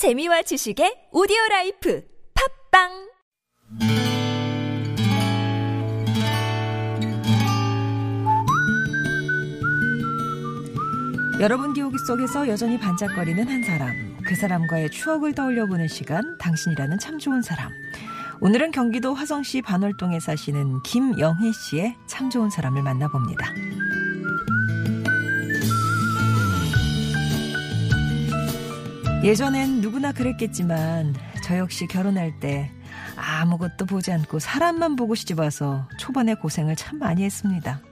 재미와 지식의 오디오 라이프 팟빵 여러분 기억 속에서 여전히 반짝거리는 한 사람, 그 사람과의 추억을 떠올려 보는 시간, 당신이라는 참 좋은 사람. 오늘은 경기도 화성시 반월동에 사시는 김영희 씨의 참 좋은 사람을 만나봅니다. 예전엔 누구나 그랬겠지만 저 역시 결혼할 때 아무것도 보지 않고 사람만 보고 시집 와서 초반에 고생을 참 많이 했습니다.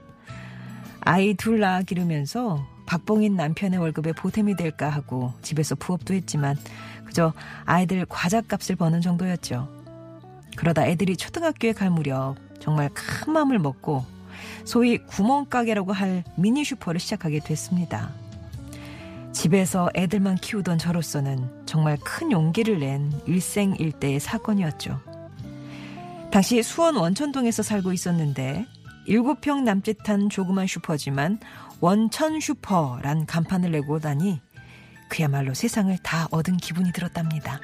아이 둘 낳아 기르면서 박봉인 남편의 월급에 보탬이 될까 하고 집에서 부업도 했지만 그저 아이들 과자값을 버는 정도였죠. 그러다 애들이 초등학교에 갈 무렵 정말 큰 마음을 먹고 소위 구멍가게라고 할 미니 슈퍼를 시작하게 됐습니다. 집에서 애들만 키우던 저로서는 정말 큰 용기를 낸 일생일대의 사건이었죠. 당시 수원 원천동에서 살고 있었는데 7평 남짓한 조그만 슈퍼지만 원천 슈퍼란 간판을 내고 다니 그야말로 세상을 다 얻은 기분이 들었답니다.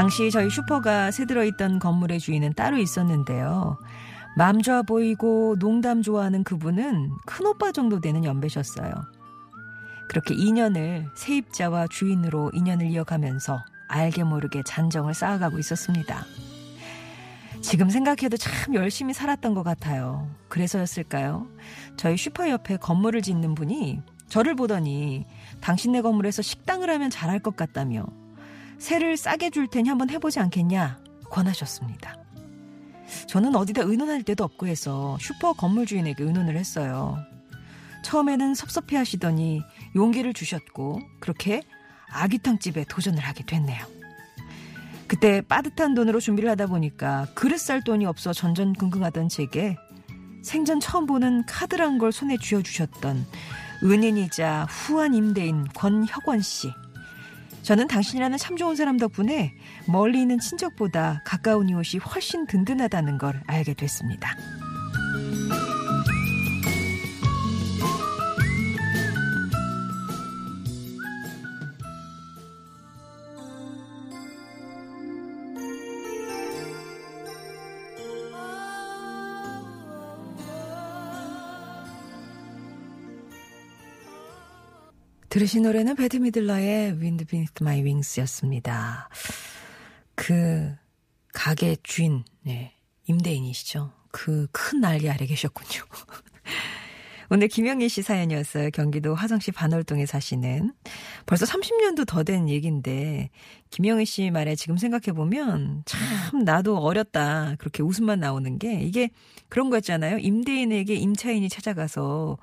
당시 저희 슈퍼가 세들어 있던 건물의 주인은 따로 있었는데요. 맘 좋아 보이고 농담 좋아하는 그분은 큰오빠 정도 되는 연배셨어요. 그렇게 2년을 세입자와 주인으로 인연을 이어가면서 알게 모르게 잔정을 쌓아가고 있었습니다. 지금 생각해도 참 열심히 살았던 것 같아요. 그래서였을까요? 저희 슈퍼 옆에 건물을 짓는 분이 저를 보더니 당신네 건물에서 식당을 하면 잘할 것 같다며 세를 싸게 줄 테니 한번 해보지 않겠냐 권하셨습니다. 저는 어디다 의논할 데도 없고 해서 슈퍼 건물 주인에게 의논을 했어요. 처음에는 섭섭해 하시더니 용기를 주셨고 그렇게 아기탕집에 도전을 하게 됐네요. 그때 빠듯한 돈으로 준비를 하다 보니까 그릇 살 돈이 없어 전전긍긍하던 제게 생전 처음 보는 카드란 걸 손에 쥐어주셨던 은인이자 후한 임대인 권혁원 씨. 저는 당신이라는 참 좋은 사람 덕분에 멀리 있는 친척보다 가까운 이웃이 훨씬 든든하다는 걸 알게 됐습니다. 들으신 노래는 배드 미들러의 Wind Beneath My Wings였습니다. 그 가게 주인, 네, 임대인이시죠. 그 큰 난리 아래 계셨군요. 오늘 김영희 씨 사연이었어요. 경기도 화성시 반월동에 사시는. 벌써 30년도 더 된 얘기인데, 김영희 씨 말에 지금 생각해 보면, 참, 나도 어렸다. 그렇게 웃음만 나오는 게, 이게 그런 거 있잖아요. 임대인에게 임차인이 찾아가서,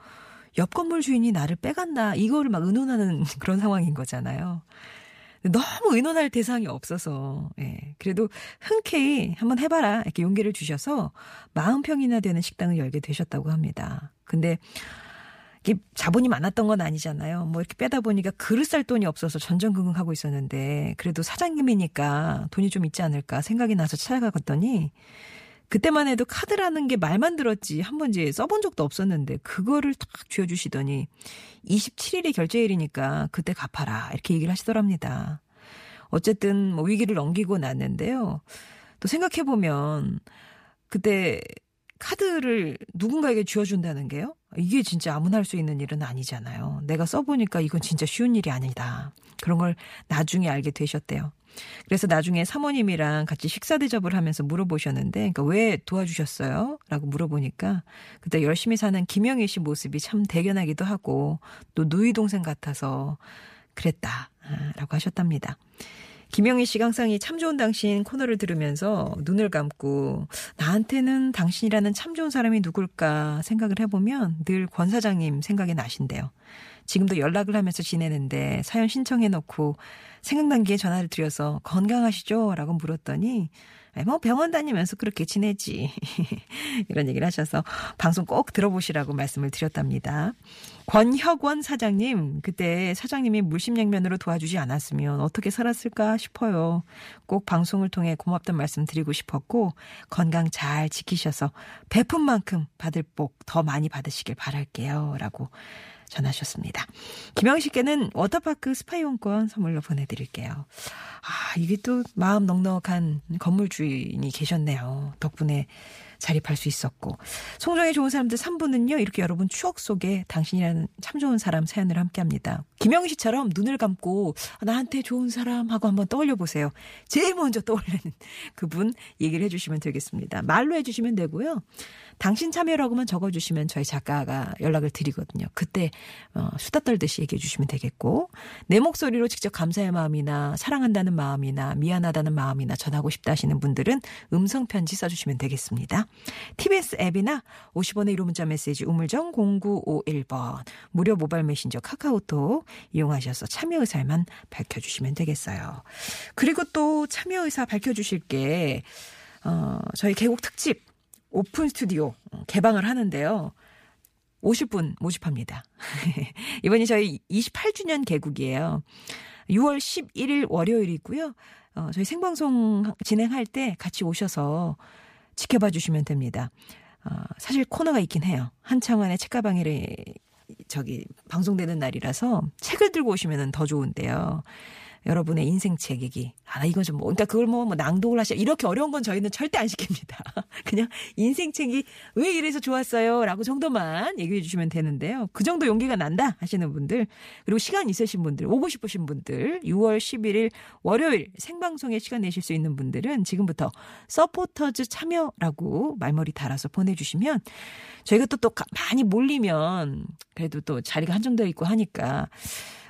옆 건물 주인이 나를 빼간다. 이거를 막 의논하는 그런 상황인 거잖아요. 너무 의논할 대상이 없어서, 예. 그래도 흔쾌히 한번 해봐라. 이렇게 용기를 주셔서 40평이나 되는 식당을 열게 되셨다고 합니다. 근데, 이게 자본이 많았던 건 아니잖아요. 뭐 이렇게 빼다 보니까 그릇 살 돈이 없어서 전전긍긍하고 있었는데, 그래도 사장님이니까 돈이 좀 있지 않을까 생각이 나서 찾아가봤더니, 그때만 해도 카드라는 게 말만 들었지 한번 이제 써본 적도 없었는데 그거를 탁 쥐어주시더니 27일이 결제일이니까 그때 갚아라 이렇게 얘기를 하시더랍니다. 어쨌든 뭐 위기를 넘기고 났는데요. 또 생각해 보면 그때 카드를 누군가에게 쥐어준다는 게요. 이게 진짜 아무나 할 수 있는 일은 아니잖아요. 내가 써보니까 이건 진짜 쉬운 일이 아니다. 그런 걸 나중에 알게 되셨대요. 그래서 나중에 사모님이랑 같이 식사 대접을 하면서 물어보셨는데, 그러니까 왜 도와주셨어요? 라고 물어보니까, 그때 열심히 사는 김영희 씨 모습이 참 대견하기도 하고, 또 누이 동생 같아서 그랬다. 라고 하셨답니다. 김영희 씨가 항상 이 참 좋은 당신 코너를 들으면서 눈을 감고 나한테는 당신이라는 참 좋은 사람이 누굴까 생각을 해보면 늘 권 사장님 생각이 나신대요. 지금도 연락을 하면서 지내는데 사연 신청해놓고 생각난 기에 전화를 드려서 건강하시죠? 라고 물었더니 뭐 병원 다니면서 그렇게 지내지. 이런 얘기를 하셔서 방송 꼭 들어보시라고 말씀을 드렸답니다. 권혁원 사장님, 그때 사장님이 물심양면으로 도와주지 않았으면 어떻게 살았을까 싶어요. 꼭 방송을 통해 고맙다는 말씀 드리고 싶었고, 건강 잘 지키셔서 베푼 만큼 받을 복 더 많이 받으시길 바랄게요. 라고 전하셨습니다. 김영식께는 워터파크 스파이용권 선물로 보내드릴게요. 아, 이게 또 마음 넉넉한 건물 주인이 계셨네요. 덕분에 자립할 수 있었고. 송정의 좋은 사람들 3부는요, 이렇게 여러분 추억 속에 당신이라는 참 좋은 사람 사연을 함께 합니다. 김영희처럼 눈을 감고 나한테 좋은 사람 하고 한번 떠올려 보세요. 제일 먼저 떠올리는 그분 얘기를 해주시면 되겠습니다. 말로 해주시면 되고요. 당신 참여라고만 적어주시면 저희 작가가 연락을 드리거든요. 그때 어, 수다 떨듯이 얘기해 주시면 되겠고 내 목소리로 직접 감사의 마음이나 사랑한다는 마음이나 미안하다는 마음이나 전하고 싶다 하시는 분들은 음성 편지 써주시면 되겠습니다. TBS 앱이나 50원의 1호 문자 메시지 우물정 0951번 무료 모바일 메신저 카카오톡 이용하셔서 참여 의사만 밝혀주시면 되겠어요. 그리고 또 참여 의사 밝혀주실 게 어, 저희 개국 특집 오픈 스튜디오 개방을 하는데요. 오실 분 모집합니다. 이번이 저희 28주년 개국이에요. 6월 11일 월요일이고요. 어, 저희 생방송 진행할 때 같이 오셔서 지켜봐 주시면 됩니다. 어, 사실 코너가 있긴 해요. 한창원의 책가방이를 저기 방송되는 날이라서 책을 들고 오시면 더 좋은데요. 여러분의 인생책 얘기. 아, 이건 좀 뭐, 그러니까 그걸 뭐, 뭐 낭독을 하셔. 이렇게 어려운 건 저희는 절대 안 시킵니다. 그냥 인생책이 왜 이래서 좋았어요? 라고 정도만 얘기해 주시면 되는데요. 그 정도 용기가 난다 하시는 분들, 그리고 시간 있으신 분들, 오고 싶으신 분들, 6월 11일 월요일 생방송에 시간 내실 수 있는 분들은 지금부터 서포터즈 참여라고 말머리 달아서 보내주시면 저희가 또, 또 많이 몰리면 그래도 또 자리가 한정되어 있고 하니까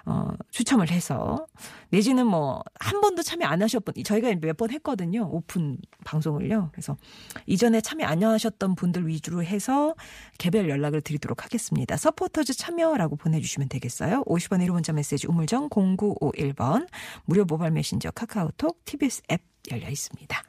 어, 추첨을 해서. 내지는 뭐 한 번도 참여 안 하셨던 저희가 몇 번 했거든요. 오픈 방송을요. 그래서 이전에 참여 안 하셨던 분들 위주로 해서 개별 연락을 드리도록 하겠습니다. 서포터즈 참여라고 보내주시면 되겠어요. 50원 1호 문자 메시지 우물정 0951번. 무료 모바일 메신저 카카오톡 TBS 앱 열려 있습니다